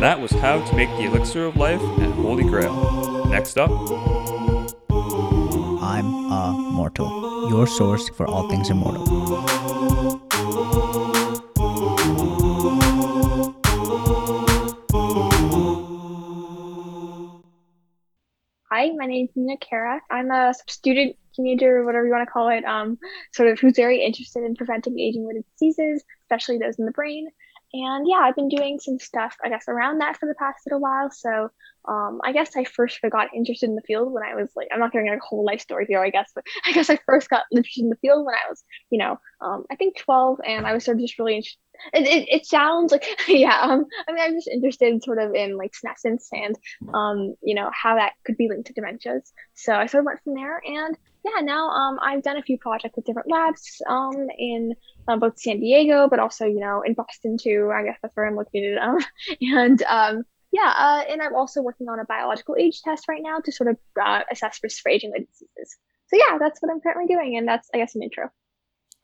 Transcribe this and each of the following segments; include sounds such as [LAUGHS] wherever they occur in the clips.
And that was how to make the elixir of life and holy grail. Next up, I'm a mortal, your source for all things immortal. Hi, my name is Nina Khera. I'm a student, teenager, whatever you want to call it, um, sort of who's very interested in preventing aging-related diseases, especially those in the brain. And yeah, I've been doing some stuff, I guess, around that for the past little while. So um, I guess I first got interested in the field when I was like, I'm not going giving a whole life story here, I guess, but [LAUGHS] I guess I first got interested in the field when I was, you know, um, I think 12, and I was sort of just really. It, it, it sounds like [LAUGHS] yeah um i mean i'm just interested sort of in like senescence and um you know how that could be linked to dementias. So i sort of went from there and yeah now um i've done a few projects with different labs um in uh, both san diego but also you know in boston too i guess that's where i'm located um [LAUGHS] and um yeah uh, and i'm also working on a biological age test right now to sort of uh, assess risk for aging diseases. So yeah that's what i'm currently doing and that's i guess an intro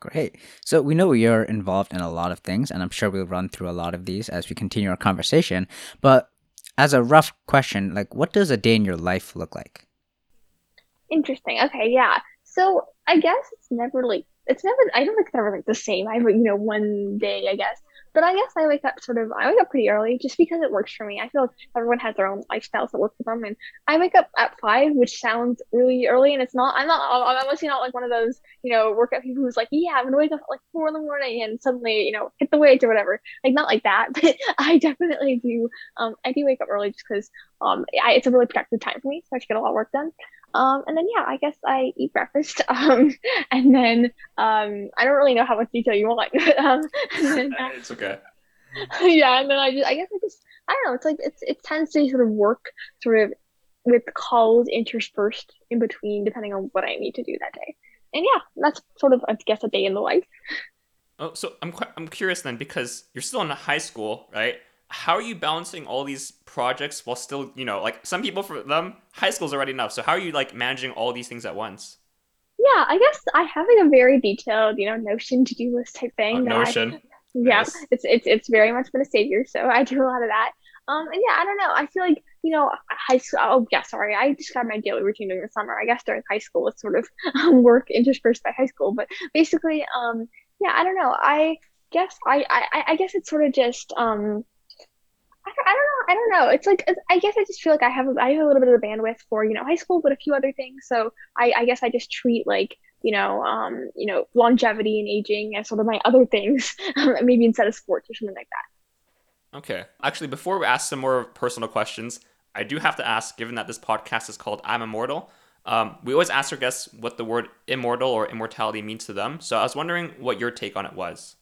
Great. So we know you're involved in a lot of things, and I'm sure we'll run through a lot of these as we continue our conversation. But as a rough question, like what does a day in your life look like? Interesting. Okay, yeah. So I guess it's never like it's never I don't think it's ever like the same. I have you know one day I guess, but I guess I wake up sort of, I wake up pretty early just because it works for me. I feel like everyone has their own lifestyles that work for them. And I wake up at five, which sounds really early. And it's not, I'm not, I'm obviously not like one of those, you know, workout people who's like, yeah, I'm going to wake up at like four in the morning and suddenly, you know, hit the weights or whatever. Like, not like that. [LAUGHS] But I definitely do, um, I do wake up early just because, um, I, it's a really productive time for me. So I should get a lot of work done. Um, and then yeah, I guess I eat breakfast. [LAUGHS] Um, and then um, I don't really know how much detail you want. [LAUGHS] um, then, [LAUGHS] it's okay. yeah, and then I just I guess I just I don't know. It's like it's it tends to sort of work sort of with calls interspersed in between, depending on what I need to do that day. And yeah, that's sort of I guess a day in the life. Oh, so I'm quite, I'm curious then because you're still in high school, right? How are you balancing all these projects while still, you know, like some people for them, high school's already enough. So how are you like managing all these things at once? Yeah, I guess I have like a very detailed, you know, Notion to do list type thing. Oh, Notion. I, yeah, nice. it's it's it's very much been a savior. So I do a lot of that. Um, and yeah, I don't know. I feel like you know, high school. Oh yeah, sorry. I described my daily routine during the summer. I guess during high school was sort of [LAUGHS] um, work interspersed by high school. But basically, um, yeah, I don't know. I guess I I I guess it's sort of just um I don't, I don't know. I don't know. It's like I guess I just feel like I have I have a little bit of the bandwidth for you know high school, but a few other things. So I I guess I just treat like you know um you know longevity and aging as sort of my other things, [LAUGHS] maybe instead of sports or something like that. Okay. Actually, before we ask some more personal questions, I do have to ask, given that this podcast is called I'm Immortal. Um, we always ask our guests what the word immortal or immortality means to them. So I was wondering what your take on it was.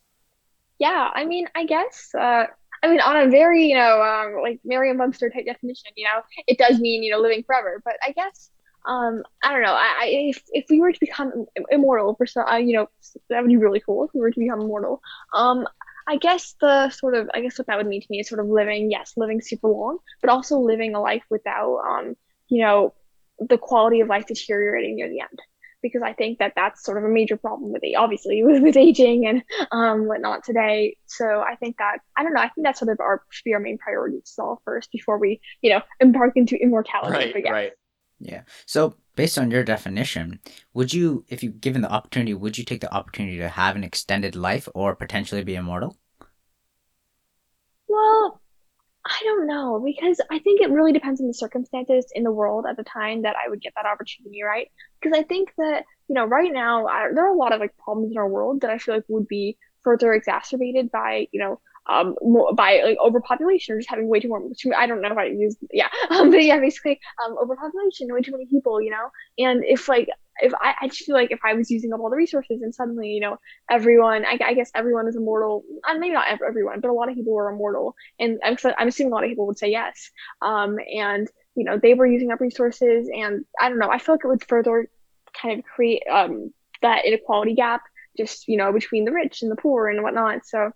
Yeah, I mean, I guess uh, I mean, on a very, you know, um, like Merriam-Webster type definition, you know, it does mean, you know, living forever. But I guess, um, I don't know. I, I if if we were to become immortal for some, uh, you know, that would be really cool if we were to become immortal. Um, I guess the sort of, I guess what that would mean to me is sort of living, yes, living super long, but also living a life without, um, you know, the quality of life deteriorating near the end because I think that that's sort of a major problem with it, obviously with, [LAUGHS] with aging and um, whatnot today. So I think that I don't know. I think that's sort of our should be our main priority to solve first before we you know embark into immortality. Right. Right. Yeah. So based on your definition, would you, if you given the opportunity, would you take the opportunity to have an extended life or potentially be immortal? Well, I don't know because I think it really depends on the circumstances in the world at the time that I would get that opportunity, right? Because I think that you know right now I, there are a lot of like problems in our world that I feel like would be further exacerbated by you know um by like overpopulation or just having way too more I don't know if I use yeah [LAUGHS] um, but yeah basically um overpopulation way too many people you know and if like if I, I just feel like if I was using up all the resources and suddenly, you know, everyone, I, I guess everyone is immortal. And maybe not everyone, but a lot of people were immortal. And I'm, I'm assuming a lot of people would say yes. Um, and, you know, they were using up resources. And I don't know, I feel like it would further kind of create um, that inequality gap just, you know, between the rich and the poor and whatnot. So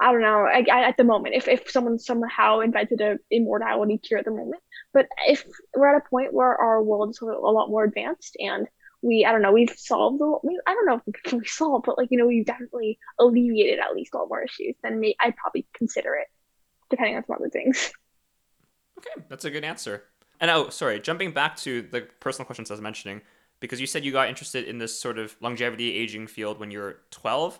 I don't know. I, I, at the moment, if, if someone somehow invented a immortality cure at the moment, but if we're at a point where our world is a lot more advanced and we I don't know we've solved the I don't know if we [LAUGHS] solved but like you know we've definitely alleviated at least a lot more issues then may, I'd probably consider it depending on some other things. [LAUGHS] Okay, that's a good answer. And oh, sorry, jumping back to the personal questions I was mentioning, because you said you got interested in this sort of longevity aging field when you were 12.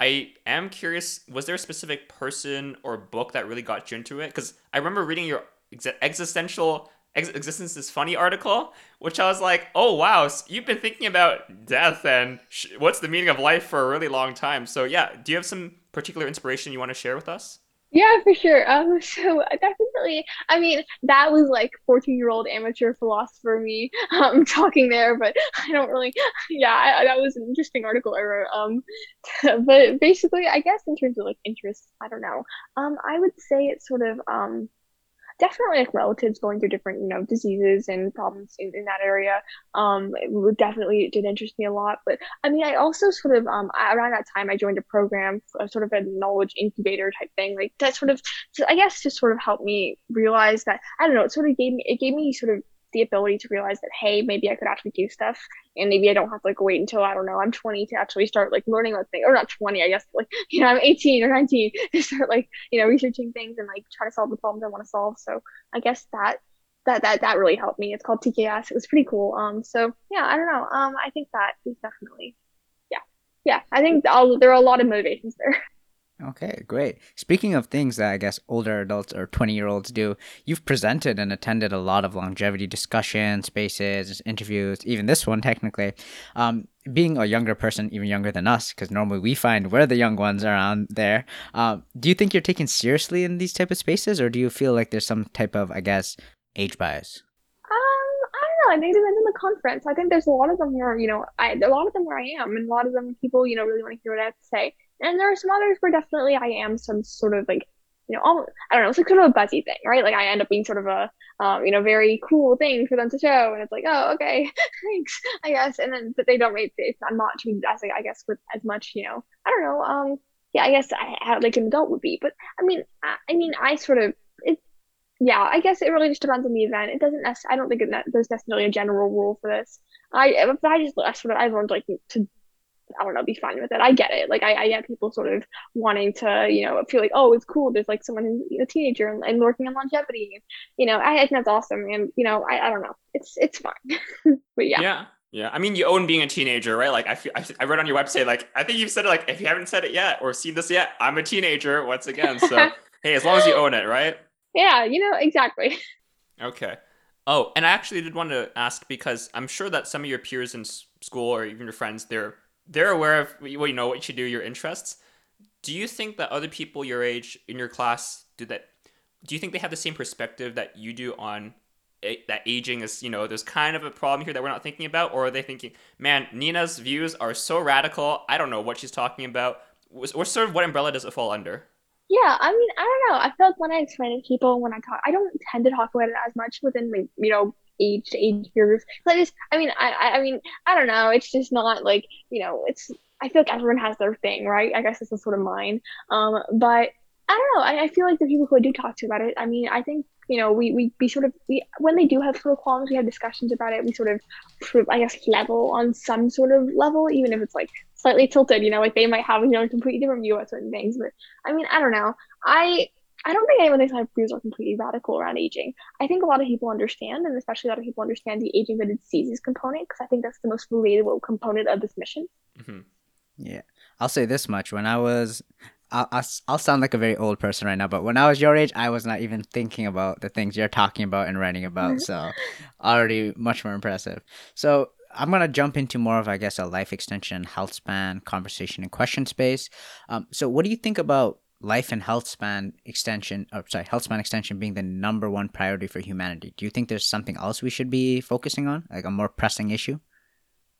I am curious, was there a specific person or book that really got you into it? Because I remember reading your ex- existential ex- existence is funny article, which I was like, oh wow, you've been thinking about death and sh- what's the meaning of life for a really long time. So yeah, do you have some particular inspiration you want to share with us? Yeah, for sure. Um, [LAUGHS] so definitely, I mean, that was like 14-year-old amateur philosopher me um [LAUGHS] talking there, but I don't really, [LAUGHS] yeah, I, that was an interesting article I wrote. Um, but basically, I guess in terms of like interests, I don't know. Um, I would say it's sort of um definitely like relatives going through different you know diseases and problems in, in that area um it definitely did interest me a lot but i mean i also sort of um around that time i joined a program a sort of a knowledge incubator type thing like that sort of i guess just sort of helped me realize that i don't know it sort of gave me it gave me sort of the ability to realize that hey maybe i could actually do stuff and maybe i don't have to like wait until i don't know i'm 20 to actually start like learning about things or not 20 i guess like [LAUGHS] you know i'm 18 or 19 [LAUGHS] to start like you know researching things and like try to solve the problems i want to solve. So i guess that that that that really helped me. It's called TKS it was pretty cool. Um so yeah i don't know. Um i think that is definitely yeah yeah i think there are a lot of motivations there [LAUGHS] Okay, great. Speaking of things that I guess older adults or 20 year olds do, you've presented and attended a lot of longevity discussions, spaces, interviews, even this one technically. Um, being a younger person, even younger than us, because normally we find we're the young ones around there. Um, do you think you're taken seriously in these type of spaces, or do you feel like there's some type of, I guess, age bias? Um, I don't know. I think it depends on the conference. I think there's a lot of them where you know, I a lot of them where I am, and a lot of them people you know really want to hear what I have to say and there are some others where definitely I am some sort of like, you know, almost, I don't know, it's like sort of a buzzy thing, right? Like I end up being sort of a, um, you know, very cool thing for them to show, and it's like, oh, okay, [LAUGHS] thanks, I guess. And then, but they don't rate it. I'm not treated as, like, I guess, with as much, you know, I don't know, um, yeah, I guess I, like an adult would be, but I mean, I, I mean, I sort of, it, yeah, I guess it really just depends on the event. It doesn't necessarily, I don't think it, there's necessarily a general rule for this. I, but I just, I sort of, I learned like to I don't know, be fine with it. I get it. Like I, I get people sort of wanting to, you know, feel like, oh, it's cool. There's like someone who's a teenager and, and working on longevity. You know, I, I think that's awesome. And you know, I, I don't know. It's it's fine. [LAUGHS] but yeah. Yeah. Yeah, I mean, you own being a teenager, right? Like, I, feel, I, I read on your website, like, I think you've said it, like, if you haven't said it yet or seen this yet, I'm a teenager once again. So, [LAUGHS] hey, as long as you own it, right? Yeah, you know, exactly. [LAUGHS] Okay. Oh, and I actually did want to ask because I'm sure that some of your peers in school or even your friends, they're they're aware of what you know what you should do, your interests. Do you think that other people your age in your class do that? Do you think they have the same perspective that you do on that aging is you know there's kind of a problem here that we're not thinking about, or are they thinking, man, Nina's views are so radical, I don't know what she's talking about. Or sort of what umbrella does it fall under? Yeah, I mean, I don't know. I feel like when I explain it to people, when I talk, I don't tend to talk about it as much within my, you know, age to age groups. I just, I mean, I, I mean, I don't know. It's just not like you know. It's I feel like everyone has their thing, right? I guess this is sort of mine. Um, but I don't know. I, I feel like the people who I do talk to about it. I mean, I think you know, we we, we sort of we when they do have sort of qualms, we have discussions about it. We sort of, I guess, level on some sort of level, even if it's like slightly tilted. You know, like they might have you know a completely different view on certain things. But I mean, I don't know. I I don't think anyone thinks my views are completely radical around aging. I think a lot of people understand, and especially a lot of people understand the aging related diseases component because I think that's the most relatable component of this mission. Mm-hmm. Yeah, I'll say this much: when I was, I'll, I'll sound like a very old person right now, but when I was your age, I was not even thinking about the things you're talking about and writing about. so, already much more impressive. So, I'm gonna jump into more of, I guess, a life extension, health span conversation and question space. Um, so, what do you think about life and health span extension or sorry health span extension being the number one priority for humanity. Do you think there's something else we should be focusing on? Like a more pressing issue?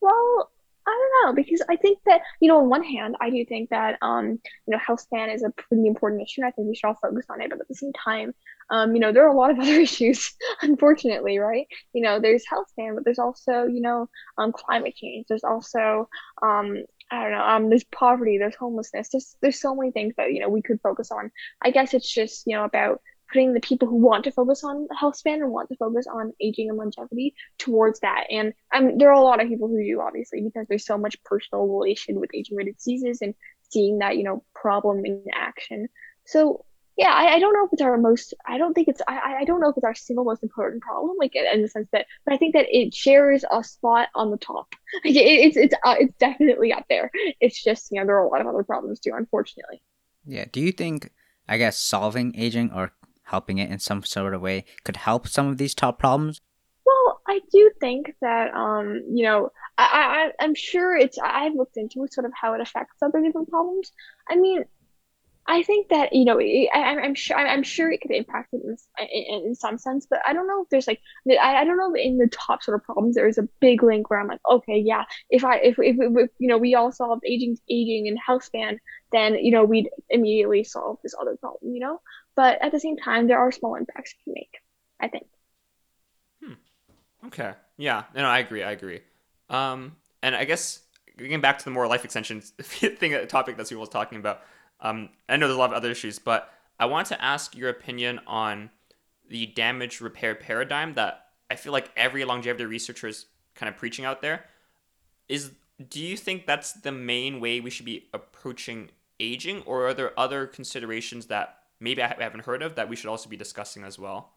Well i don't know because i think that you know on one hand i do think that um you know health span is a pretty important issue i think we should all focus on it but at the same time um you know there are a lot of [LAUGHS] other issues unfortunately right? You know there's health span but there's also you know um climate change. There's also um I don't know. Um, there's poverty, there's homelessness, there's there's so many things that you know we could focus on. I guess it's just you know about putting the people who want to focus on health span and want to focus on aging and longevity towards that. And um, there are a lot of people who do obviously because there's so much personal relation with aging related diseases and seeing that you know problem in action. So yeah, I, I don't know if it's our most, I don't think it's, I, I don't know if it's our single most important problem, like in, the sense that, but I think that it shares a spot on the top. [LAUGHS] Like it, it's, it's, uh, it's definitely up there. It's just, you know, there are a lot of other problems too, unfortunately. Yeah. Do you think, I guess, solving aging or helping it in some sort of way could help some of these top problems? Well, I do think that, um, you know, I, I, I'm sure it's, I've looked into sort of how it affects other different problems. I mean, I think that you know I, I'm sure I'm sure it could impact it in, in, in some sense, but I don't know if there's like I, I don't know in the top sort of problems there is a big link where I'm like okay yeah if I if if, if you know we all solved aging aging and health span then you know we'd immediately solve this other problem you know but at the same time there are small impacts you can make I think. Hmm. Okay. Yeah. No, I agree. I agree. Um, and I guess getting back to the more life extension [LAUGHS] thing, topic that Sue was talking about um, I know there's a lot of other issues, but I want to ask your opinion on the damage repair paradigm that I feel like every longevity researcher is kind of preaching out there. Is do you think that's the main way we should be approaching aging, or are there other considerations that maybe I haven't heard of that we should also be discussing as well?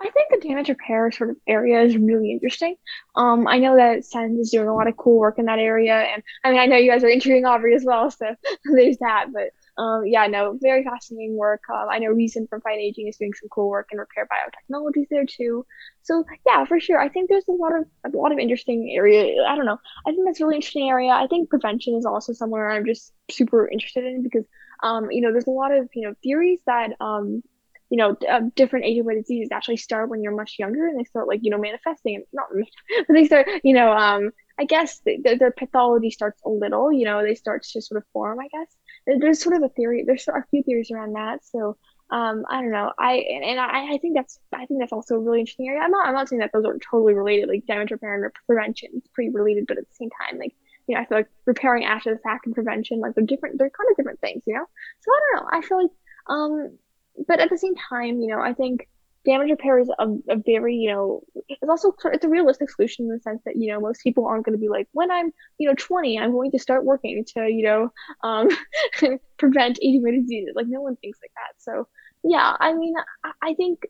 I think the damage repair sort of area is really interesting. Um, I know that SENS is doing a lot of cool work in that area, and I mean, I know you guys are interviewing Aubrey as well, so [LAUGHS] there's that. But um, yeah, no, very fascinating work. Um, I know Reason from Fight Aging is doing some cool work in repair biotechnologies there too. So yeah, for sure, I think there's a lot of a lot of interesting area. I don't know. I think that's really interesting area. I think prevention is also somewhere I'm just super interested in because um, you know, there's a lot of you know theories that um you know, uh, different age-related diseases actually start when you're much younger and they start like, you know, manifesting not, [LAUGHS] but they start, you know, um, I guess the, the, their pathology starts a little, you know, they start to sort of form, I guess. There's sort of a theory, there's a few theories around that. So, um, I don't know. I, and, and I, I think that's, I think that's also a really interesting area. I'm not, I'm not saying that those are totally related, like damage repair and prevention is pretty related, but at the same time, like, you know, I feel like repairing after the fact and prevention, like they're different, they're kind of different things, you know? So I don't know. I feel like, um, but at the same time, you know, I think damage repair is a, a very, you know, it's also it's a realistic solution in the sense that you know most people aren't going to be like, when I'm, you know, 20, I'm going to start working to, you know, um, [LAUGHS] prevent aging-related diseases. Like no one thinks like that. So yeah, I mean, I, I think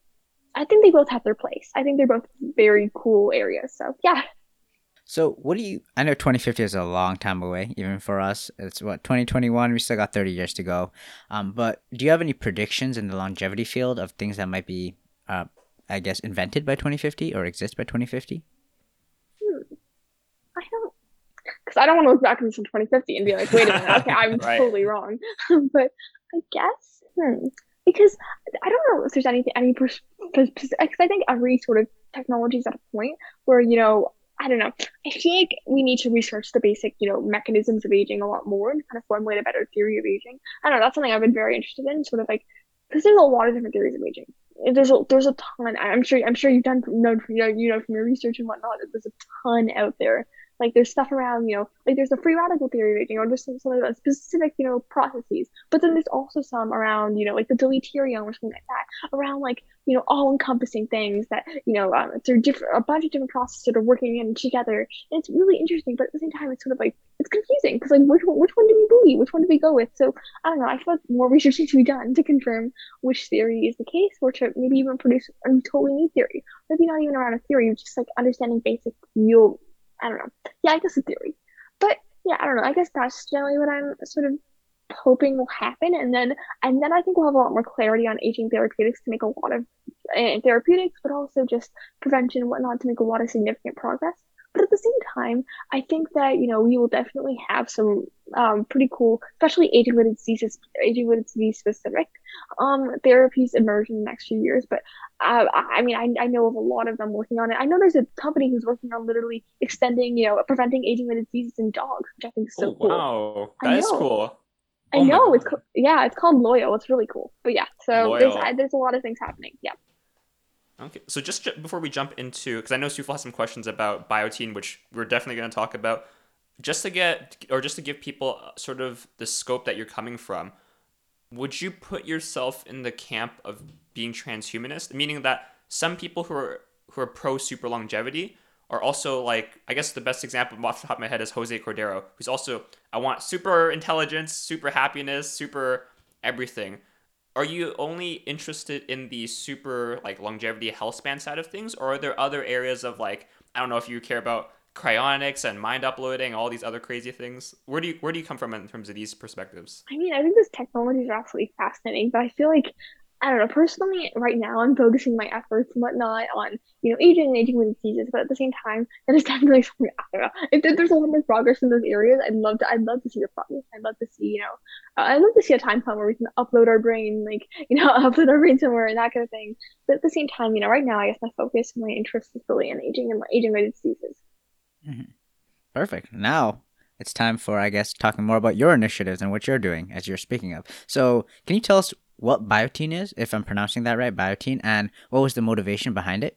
I think they both have their place. I think they're both very cool areas. So yeah. So, what do you? I know 2050 is a long time away, even for us. It's what 2021. We still got 30 years to go. Um, but do you have any predictions in the longevity field of things that might be, uh, I guess, invented by 2050 or exist by 2050? Hmm. I don't, because I don't want to look back in 2050 and be like, wait a minute, okay, I'm [LAUGHS] right. totally wrong. [LAUGHS] but I guess, hmm, because I don't know if there's anything, any, because I think every sort of technology is at a point where you know I don't know. I feel like we need to research the basic, you know, mechanisms of aging a lot more and kind of formulate a better theory of aging. I don't know. That's something I've been very interested in, sort of like, because there's a lot of different theories of aging. There's a there's a ton. I'm sure I'm sure you've done know you know, you know from your research and whatnot. There's a ton out there like there's stuff around, you know, like there's a free radical theory aging, or there's some, specific, you know, processes. But then there's also some around, you know, like the deleteriome or something like that, around like, you know, all encompassing things that, you know, um, they're different, a bunch of different processes that are working in together. And it's really interesting, but at the same time, it's sort of like, it's confusing because like, which one, which one do we believe? Which one do we go with? So I don't know. I feel like more research needs to be done to confirm which theory is the case, or to maybe even produce a totally new theory. Maybe not even around a theory, just like understanding basic real I don't know. Yeah, I guess a theory. But yeah, I don't know. I guess that's generally what I'm sort of hoping will happen and then and then I think we'll have a lot more clarity on aging therapeutics to make a lot of uh, therapeutics but also just prevention and whatnot to make a lot of significant progress but at the same time, I think that, you know, we will definitely have some um, pretty cool, especially age-related diseases, age-related disease specific um, therapies emerge in the next few years. But uh, I mean, I, I know of a lot of them working on it. I know there's a company who's working on literally extending, you know, preventing aging-related diseases in dogs, which I think is so oh, cool. Wow, that is cool. I oh know it's co- yeah, it's called Loyal. It's really cool. But yeah, so Loyal. there's there's a lot of things happening. Yeah. Okay, so just before we jump into, because I know Sufal has some questions about biotin, which we're definitely going to talk about, just to get, or just to give people uh, sort of the scope that you're coming from, would you put yourself in the camp of being transhumanist? Meaning that some people who are who are pro super longevity are also like, I guess the best example off the top of my head is Jose Cordeiro, who's also, I want super intelligence, super happiness, super everything are you only interested in the super like longevity health span side of things, or are there other areas of like I don't know if you care about cryonics and mind uploading, all these other crazy things? Where do you where do you come from in terms of these perspectives? I mean, I think these technologies are absolutely fascinating, but I feel like I don't know, personally, right now I'm focusing my efforts and whatnot on, you know, aging and aging with diseases, but at the same time, that is [LAUGHS] definitely something I don't know. If there's a lot more progress in those areas, I'd love to I'd love to see the progress. I'd love to see, you know, uh, I'd love to see a time come where we can upload our brain, like, [LAUGHS] you know, upload our brain somewhere and that kind of thing. But at the same time, you know, right now I guess my focus my interest is really in aging and aging related diseases. Mm-hmm. Perfect. Now it's time for, I guess, talking more about your initiatives and what you're doing as you're speaking of. So, can you tell us what Biotein is, if I'm pronouncing that right, Biotein, and what was the motivation behind it?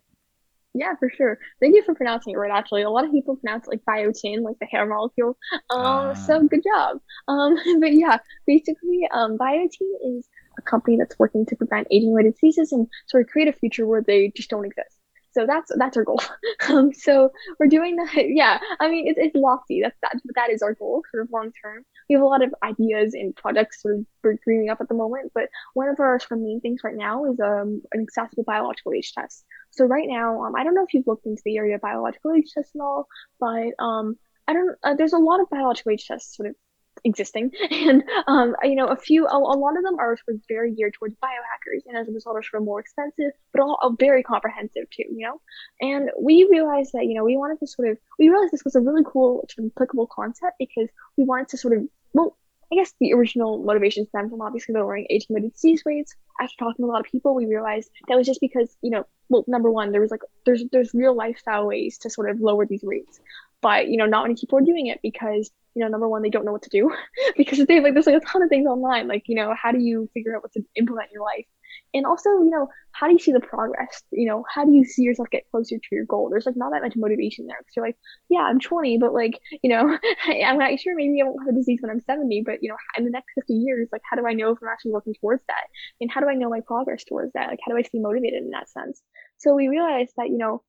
Yeah, for sure. Thank you for pronouncing it right. Actually, a lot of people pronounce it like biotin, like the hair molecule. Um, uh... so good job. Um, [LAUGHS] but yeah, basically, um, Biotein is a company that's working to prevent aging-related diseases and sort of create a future where they just don't exist. So that's that's our goal. [LAUGHS] Um, so we're doing that. [LAUGHS] Yeah, I mean it's, it's lofty. That's that, that is our goal, sort of long term. We have a lot of ideas and projects sort of we're dreaming up at the moment. But one of our sort of main things right now is um an accessible biological age test. So right now, um, I don't know if you've looked into the area of biological age tests and all, but um, I don't. Uh, there's a lot of biological age tests sort of existing. [LAUGHS] And um, you know a few a, a, lot of them are very geared towards biohackers and as a result are sort of more expensive but all, all very comprehensive too you know? And we realized that you know we wanted to sort of we realized this was a really cool sort of applicable concept because we wanted to sort of well I guess the original motivation stemmed from obviously lowering age-limited disease rates. After talking to a lot of people, we realized that was just because, you know, well, number one, there was like there's there's real lifestyle ways to sort of lower these rates, but you know, not many people are doing it because you know, number one, they don't know what to do [LAUGHS] because they like there's like a ton of things online. Like, you know, how do you figure out what to implement in your life? And also, you know, how do you see the progress? You know, how do you see yourself get closer to your goal? There's like not that much motivation there because you're like, yeah, I'm 20, but like, you know, [LAUGHS] I'm not sure maybe I won't have a disease when I'm 70, but you know, in the next 50 years, like, how do I know if I'm actually working towards that? And how do I know my progress towards that? Like, how do I stay motivated in that sense? So we realized that, you know,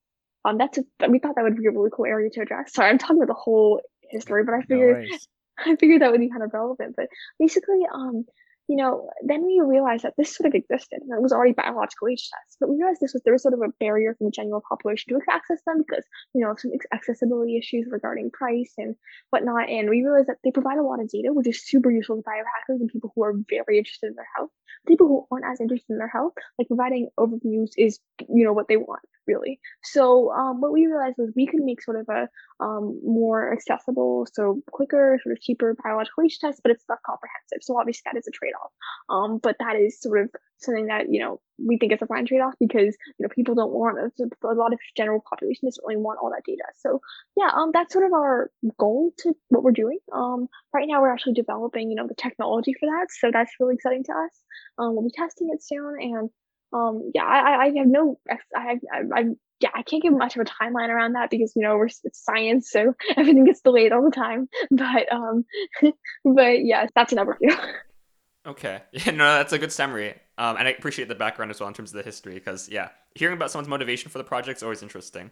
um, that's a, we thought that would be a really cool area to address. Sorry, I'm talking about the whole history, but I figured no [LAUGHS] I figured that would be kind of relevant. But basically, um, you know, then we realized that this sort of existed and it was already biological age tests. But we realized this was there was sort of a barrier from the general population to access them because, you know, some accessibility issues regarding price and whatnot. And we realized that they provide a lot of data, which is super useful to biohackers and people who are very interested in their health. People who aren't as interested in their health, like providing overviews is, you know, what they want really. So um, what we realized was we could make sort of a um, more accessible, so quicker, sort of cheaper biological age test, but it's not comprehensive. So obviously that is a trade-off. Um, but that is sort of something that you know we think is a fine trade-off because you know people don't want a, a lot of general population doesn't really want all that data. So yeah, um, that's sort of our goal to what we're doing. Um, right now we're actually developing you know the technology for that, so that's really exciting to us. Um, we'll be testing it soon and um yeah i i have no i I, I yeah i can't give much of a timeline around that because you know we're it's science so [LAUGHS] everything gets delayed all the time. [LAUGHS] But um [LAUGHS] but yeah that's an overview okay. Yeah no that's a good summary. Um and i appreciate the background as well in terms of the history because yeah hearing about someone's motivation for the project is always interesting.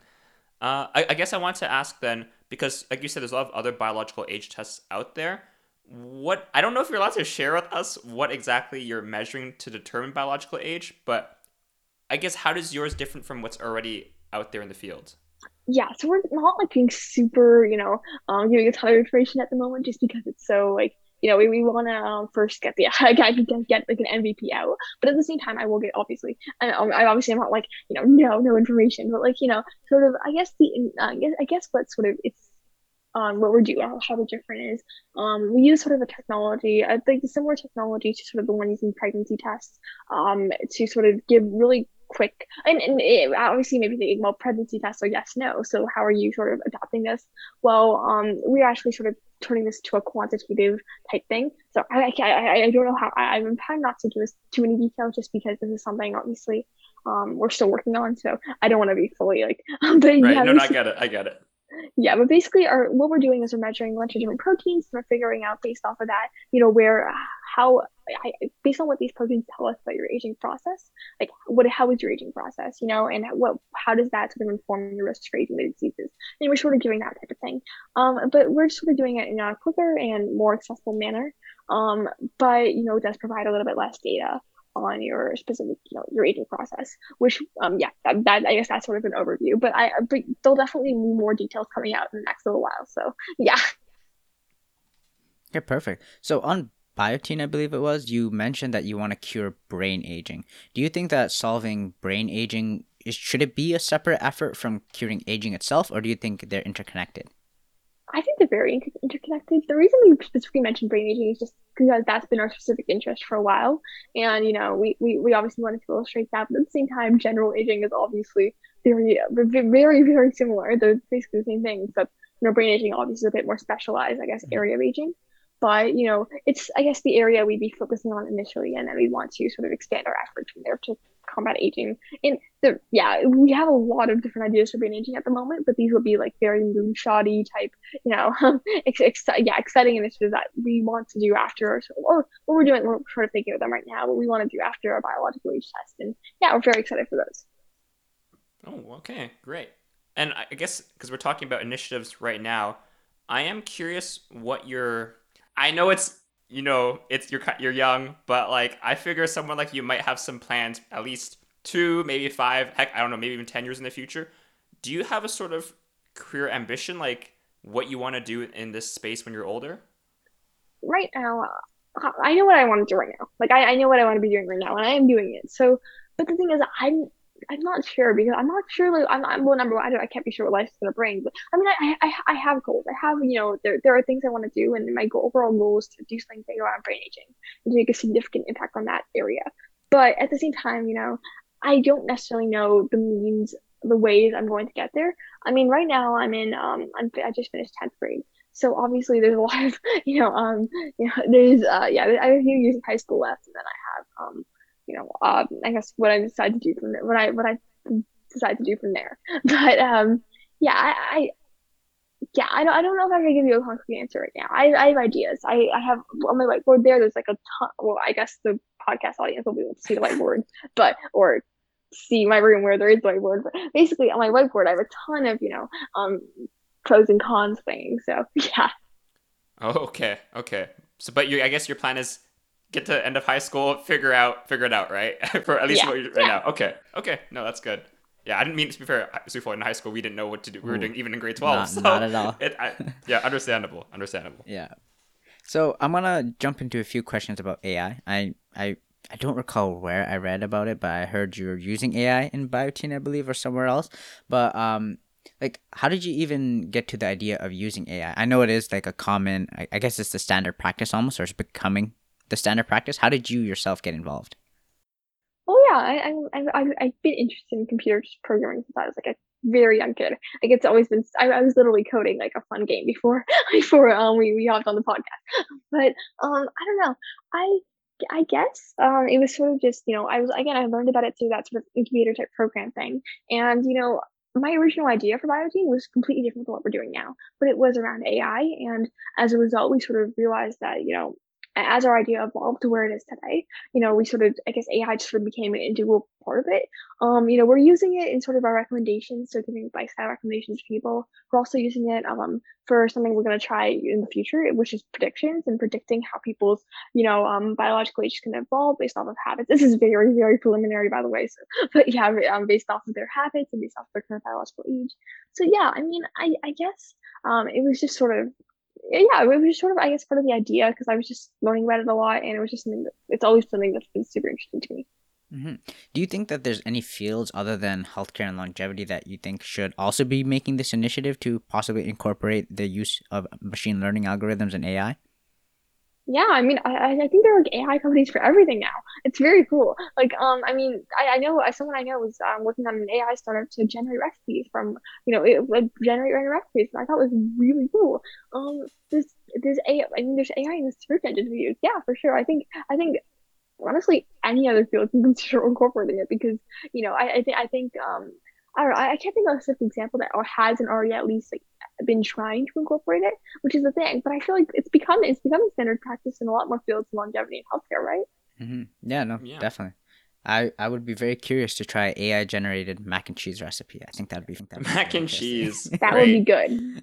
Uh I, I guess i want to ask then because like you said there's a lot of other biological age tests out there what I don't know if you're allowed to share with us what exactly you're measuring to determine biological age, but I guess how does yours different from what's already out there in the field? Yeah, so we're not like being super, you know, um, giving a ton of information at the moment just because it's so like you know, we, we want to um, first get the [LAUGHS] I can get, get like an MVP out, but at the same time, I will get obviously, and um, I obviously I'm not like you know no no information, but like you know sort of I guess the uh, I guess I guess what sort of it's um, what we're doing, how the different is. Um, we use sort of a technology, I think similar technology to sort of the one using pregnancy tests, um, to sort of give really quick and, and it, obviously maybe thinking well pregnancy tests are yes no so how are you sort of adopting this? Well um we're actually sort of turning this to a quantitative type thing. So i i, I don't know how I, i'm trying not to give us too many details just because this is something obviously um we're still working on so i don't want to be fully like [LAUGHS] but right yeah, no, no i get it i get it yeah, but basically, our what we're doing is we're measuring a bunch of different proteins, and we're figuring out based off of that, you know, where how I, based on what these proteins tell us about your aging process, like what how is your aging process, you know, and what how does that sort of inform your risk for aging diseases? And we're sort of doing that type of thing. Um, but we're just sort of doing it in a quicker and more accessible manner. Um, but you know, it does provide a little bit less data on your specific, you know, your aging process. Which, um, yeah, that, that I guess that's sort of an overview. But I, but there'll definitely be more details coming out in the next little while. So yeah. Yeah, perfect. So on biotin, I believe it was, you mentioned that you want to cure brain aging. Do you think that solving brain aging is, should it be a separate effort from curing aging itself, or do you think they're interconnected? I think they're very inter- interconnected. The reason we specifically mentioned brain aging is just because that's been our specific interest for a while. And, you know, we, we, we obviously wanted to illustrate that, but at the same time, general aging is obviously very, very, very similar. They're basically the same thing, but, you know, brain aging obviously is a bit more specialized, I guess, mm-hmm. area of aging. But, you know, it's, I guess, the area we'd be focusing on initially, and then we want to sort of expand our efforts from there to combat aging. And the, yeah, we have a lot of different ideas for brain aging at the moment, but these will be like very moonshotty type, you know, [LAUGHS] ex- ex- yeah, exciting initiatives that we want to do after, or what we're doing, we're sort of thinking of them right now, what we want to do after our biological age test. And yeah, we're very excited for those. Oh, okay, great. And I guess because we're talking about initiatives right now, I am curious what your. I know it's you know, it's you're you're young, but like I figure someone like you might have some plans, at least two, maybe five, heck, I don't know, maybe even ten years in the future. Do you have a sort of career ambition, like what you want to do in this space when you're older? Right now, I know what I want to do right now. Like I, I know what I want to be doing right now, and I am doing it. So, but the thing is, I'm I'm not sure because I'm not sure. Like, I'm, I'm well, number one, I, don't, I can't be sure what life's gonna bring. But I mean, I, I, I have goals. I have, you know, there, there are things I want to do, and my goal, overall goal is to do something big around brain aging and to make a significant impact on that area. But at the same time, you know, I don't necessarily know the means, the ways I'm going to get there. I mean, right now I'm in, um, I'm, I just finished tenth grade. So obviously there's a lot of, [LAUGHS] you know, um, [LAUGHS] you know, there's, uh, yeah, I have a few years of high school left, and then I have, um, you know, um, I guess what I decide to do from there, what I what I decide to do from there. [LAUGHS] But um, yeah, I, I yeah, I don't I don't know if I can give you a concrete answer right now. I, I have ideas. I, I have on my whiteboard there. There's like a ton. Well, I guess the podcast audience will be able to see the whiteboard, [LAUGHS] but or see my room where there is whiteboard. But basically, on my whiteboard, I have a ton of you know um pros and cons things. So [LAUGHS] yeah. Oh, okay, okay. So, but you, I guess your plan is get to end of high school, figure out, figure it out, right? [LAUGHS] For at least yeah. what you're right yeah. now. Okay, okay, no, that's good. Yeah, I didn't mean to be fair. Sufo in high school, we didn't know what to do. We were doing even in grade twelve. Not, [LAUGHS] so not at all. It, I, yeah, understandable, understandable. Yeah. So I'm gonna jump into a few questions about AI. I I I don't recall where I read about it, but I heard you're using AI in Biotein, I believe, or somewhere else. But um, like, how did you even get to the idea of using AI? I know it is like a common. I, I guess it's the standard practice almost, or it's becoming the standard practice. How did you yourself get involved? Oh yeah, I I I I've been interested in computer programming since I was like a very young kid. Like it's always been I, I was literally coding like a fun game before [LAUGHS] before um we, we hopped on the podcast. But um I don't know. I I guess um it was sort of just, you know, I was again I learned about it through that sort of incubator type program thing. And you know, my original idea for Biotein was completely different from what we're doing now, but it was around AI. And as a result, we sort of realized that, you know, as our idea evolved to where it is today, you know, we sort of, I guess AI just sort of became an integral part of it. Um, you know, we're using it in sort of our recommendations, so giving lifestyle recommendations to people. We're also using it um, for something we're going to try in the future, which is predictions and predicting how people's, you know, um, biological age can evolve based off of habits. This is very, very preliminary, by the way. So, [LAUGHS] but yeah, um, based off of their habits and based off their current biological age. So yeah, I mean, I, I guess um, it was just sort of yeah, it was sort of, I guess, part of the idea because I was just learning about it a lot, and it was just something that it's always something that's been super interesting to me. Mm-hmm. Do you think that there's any fields other than healthcare and longevity that you think should also be making this initiative to possibly incorporate the use of machine learning algorithms and AI? Yeah, I mean, I, I think there are AI companies for everything now. It's very cool. Like, um, I mean, I, I know someone I know was um, working on an AI startup to generate recipes from, you know, it like generate random recipes. And I thought was really cool. Um, there's there's AI. I mean, there's AI in the search engine views. Yeah, for sure. I think I think honestly any other field can [LAUGHS] consider incorporating it because you know I I think I think um I don't know I, I can't think of a specific example that or hasn't already at least like been trying to incorporate it, which is the thing. But I feel like it's become it's becoming standard practice in a lot more fields of longevity and healthcare, right? Mm-hmm. Yeah, no, yeah. definitely. I, I would be very curious to try AI generated mac and cheese recipe. I think that'd be that'd mac and cheese. [LAUGHS] that would be good.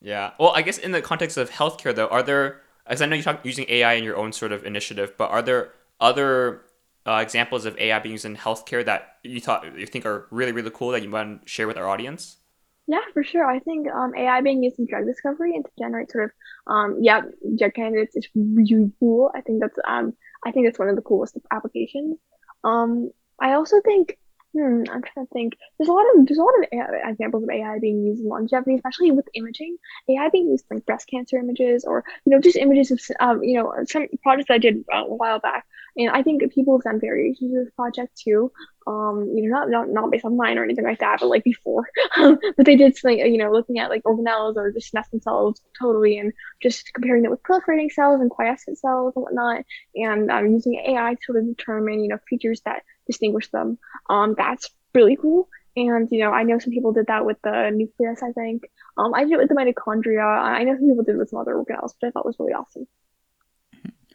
Yeah. Well, I guess in the context of healthcare, though, are there? As I know you talk using AI in your own sort of initiative, but are there other uh, examples of AI being used in healthcare that you thought you think are really really cool that you want to share with our audience? Yeah, for sure. I think um, AI being used in drug discovery and to generate sort of um, yeah drug candidates is really cool. I think that's um I think that's one of the coolest applications. Um, I also think Hmm, I'm trying to think. There's a lot of there's a lot of AI, examples of AI being used in longevity, especially with imaging. AI being used like breast cancer images, or you know, just images of um, you know, some projects I did uh, a while back, and I think people have done variations of this project too. Um, you know, not not not based on mine or anything like that, but like before. [LAUGHS] but they did something, you know, looking at like organelles or just senescent cells totally, and just comparing them with proliferating cells and quiescent cells and whatnot, and um, using AI to sort of determine you know features that distinguish them. Um, that's really cool. And you know, I know some people did that with the nucleus. I think um, I did it with the mitochondria. I know some people did it with some other organelles, which I thought was really awesome.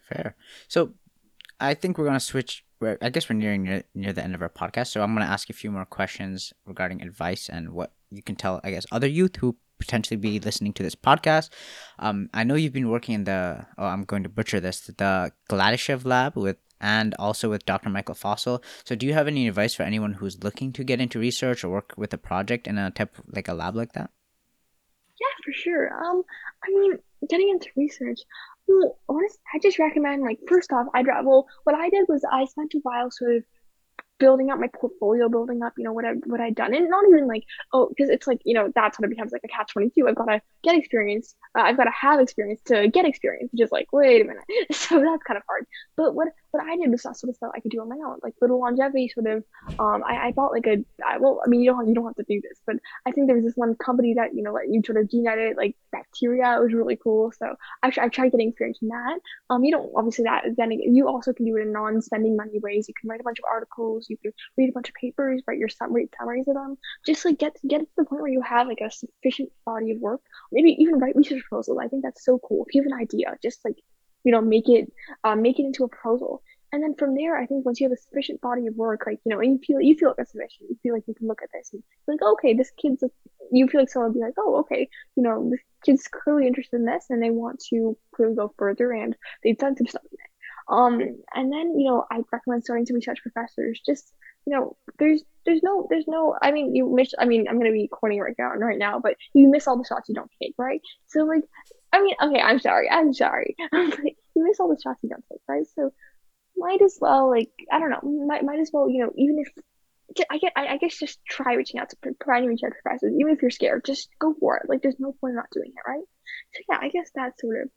Fair. So, I think we're gonna switch. I guess we're nearing near, near the end of our podcast, so I'm gonna ask a few more questions regarding advice and what you can tell. I guess other youth who potentially be listening to this podcast. Um, I know you've been working in the. Oh, I'm going to butcher this. The Gladyshev lab with and also with Dr. Michael Fossel. So, do you have any advice for anyone who's looking to get into research or work with a project in a type like a lab like that? Yeah, for sure. Um, I mean, getting into research. Well, honestly, I just recommend like first off, I'd well, what I did was I spent a while sort of building up my portfolio, building up, you know, what I what I'd done, and not even like oh, because it's like you know that's when it becomes like a catch twenty two. I've got to get experience. Uh, I've got to have experience to get experience, which is like wait a minute. [LAUGHS] So that's kind of hard. But what what I did was that sort of stuff I could do on my own, like little longevity sort of. Um, I, I bought like a I, well, I mean you don't you don't have to do this, but I think there was this one company that you know let you sort of gene like bacteria. It was really cool. So actually I tried getting experience in that. Um, you don't obviously that then you also can do it in non-spending money ways. You can write a bunch of articles you can read a bunch of papers, write your summary summaries of them. Just like get get to the point where you have like a sufficient body of work. Maybe even write research proposals. I think that's so cool. If you have an idea, just like you know, make it um, make it into a proposal. And then from there, I think once you have a sufficient body of work, like you know, and you feel you feel like a sufficient, you feel like you can look at this and like, okay, this kid's, like, you feel like someone would be like, oh, okay, you know, this kid's clearly interested in this, and they want to clearly go further, and they've done some stuff in it. Um, and then you know, I recommend starting to research professors. Just you know, there's there's no there's no I mean you miss I mean I'm gonna be corny right now right now, but you miss all the shots you don't take, right? So like I mean, okay, I'm sorry, I'm sorry. [LAUGHS] you miss all the shots you don't take, right? So might as well like I don't know, might might as well, you know, even if I get I, guess just try reaching out to providing research professors, even if you're scared, just go for it. Like there's no point in not doing it, right? So yeah, I guess that's sort of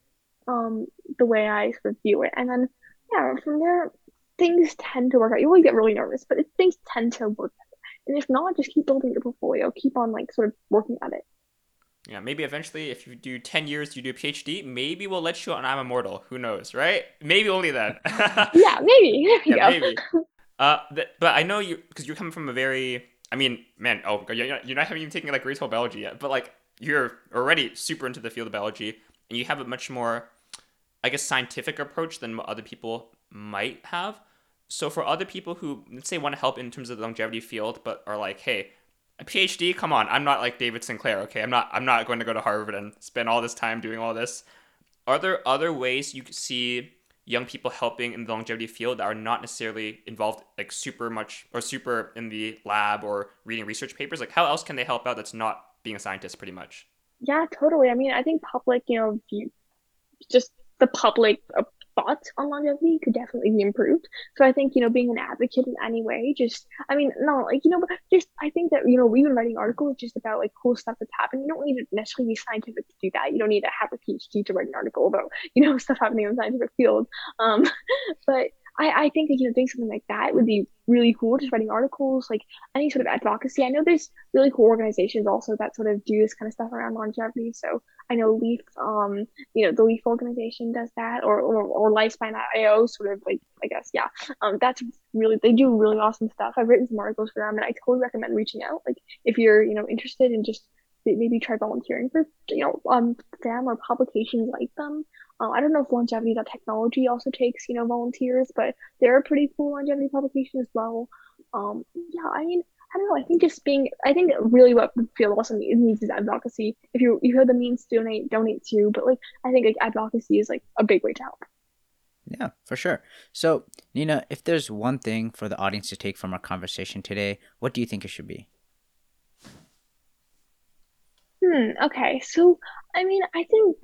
um the way I sort of view it. And then yeah, from there things tend to work out. You always get really nervous, but things tend to work out. And if not, just keep building your portfolio. Keep on like sort of working at it. Yeah, maybe eventually, if you do ten years, you do a PhD. Maybe we'll let you on I'm Immortal. Who knows, right? Maybe only then. [LAUGHS] yeah, maybe. [LAUGHS] yeah, maybe. Uh, th- but I know you because you're coming from a very. I mean, man. Oh, you're not, you're not even taking like retail biology yet, but like you're already super into the field of biology, and you have a much more, I guess, scientific approach than what other people might have. So for other people who let's say want to help in terms of the longevity field, but are like, hey, a PhD, come on, I'm not like David Sinclair, okay? I'm not I'm not going to go to Harvard and spend all this time doing all this. Are there other ways you see young people helping in the longevity field that are not necessarily involved like super much or super in the lab or reading research papers? Like how else can they help out that's not being a scientist pretty much? Yeah, totally. I mean, I think public, you know, view, just the public thoughts on longevity could definitely be improved. So I think, you know, being an advocate in any way, just, I mean, no, like, you know, just, I think that, you know, we've been writing articles just about like cool stuff that's happened. You don't need to necessarily be scientific to do that. You don't need to have a PhD to write an article about, you know, [LAUGHS] stuff happening in the scientific field. Um, [LAUGHS] but I, I think that, you know, doing something like that would be really cool. Just writing articles, like any sort of advocacy. I know there's really cool organizations also that sort of do this kind of stuff around longevity. So I know Leaf, um, you know, the Leaf organization does that, or or, or Lifespan.io, sort of like I guess, yeah. Um, that's really they do really awesome stuff. I've written some articles for them, and I totally recommend reaching out. Like if you're, you know, interested in just maybe try volunteering for you know um them or publications like them uh, I don't know if longevity.technology also takes, you know, volunteers, but they're a pretty cool longevity publication as well. Um, yeah, I mean, I don't know. I think just being, I think really what the field also needs is advocacy. If you you have the means to donate, donate too. But like, I think like advocacy is like a big way to help. Yeah, for sure. So, Nina, if there's one thing for the audience to take from our conversation today, what do you think it should be? Hmm, okay. So, I mean, I think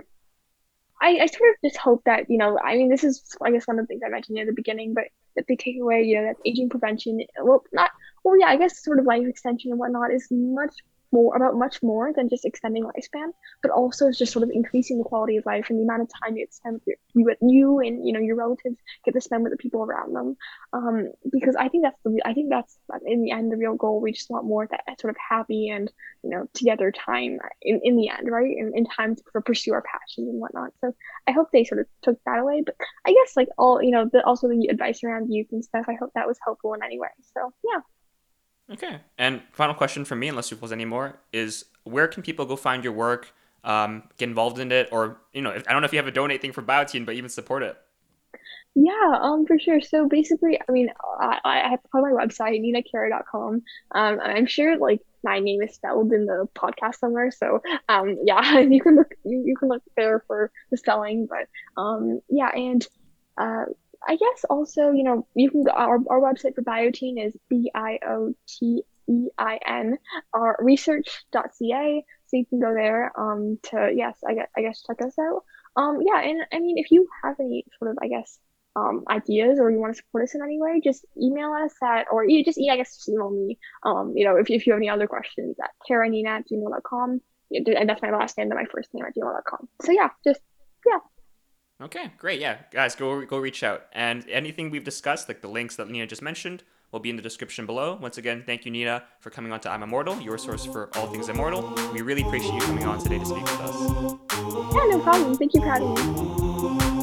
I, I sort of just hope that, you know, I mean, this is, I guess, one of the things I mentioned at the beginning, but that they take away, you know, that aging prevention, well, not, well, yeah, I guess sort of life extension and whatnot is much more about much more than just extending lifespan, but also just sort of increasing the quality of life and the amount of time you spend with your, you, you and you know your relatives get to spend with the people around them. Um, because I think that's the I think that's in the end the real goal. We just want more that sort of happy and you know together time in, in the end, right? In, in time to pursue our passions and whatnot. So I hope they sort of took that away. But I guess like all you know the also the advice around youth and stuff. I hope that was helpful in any way. So yeah. Okay. And final question from me, unless you pose any more, is where can people go find your work, um, get involved in it, or you know, if, I don't know if you have a donate thing for Biotein, but even support it. Yeah, um, for sure. So basically, I mean, I, I have on my website, ninakhera.com. Um, I'm sure like my name is spelled in the podcast somewhere. So, um, yeah, [LAUGHS] you can look, you, you can look there for the spelling, but, um, yeah, and, uh, I guess also, you know, you can go, our, our website for Biotein is B I O T E I N, our research.ca. So you can go there um, to, yes, I guess, I guess check us out. Um, yeah, and I mean, if you have any sort of, I guess, um, ideas or you want to support us in any way, just email us at, or you just, I guess, just email me, um, you know, if, if you have any other questions at kheranina at gmail.com. And that's my last name and my first name at gmail.com. So yeah, just, yeah. Okay, great. Yeah, guys, go go reach out. And anything we've discussed, like the links that Nina just mentioned, will be in the description below. Once again, thank you, Nina, for coming on to I'm Immortal, your source for all things immortal. We really appreciate you coming on today to speak with us. Yeah, no problem. Thank you for having me.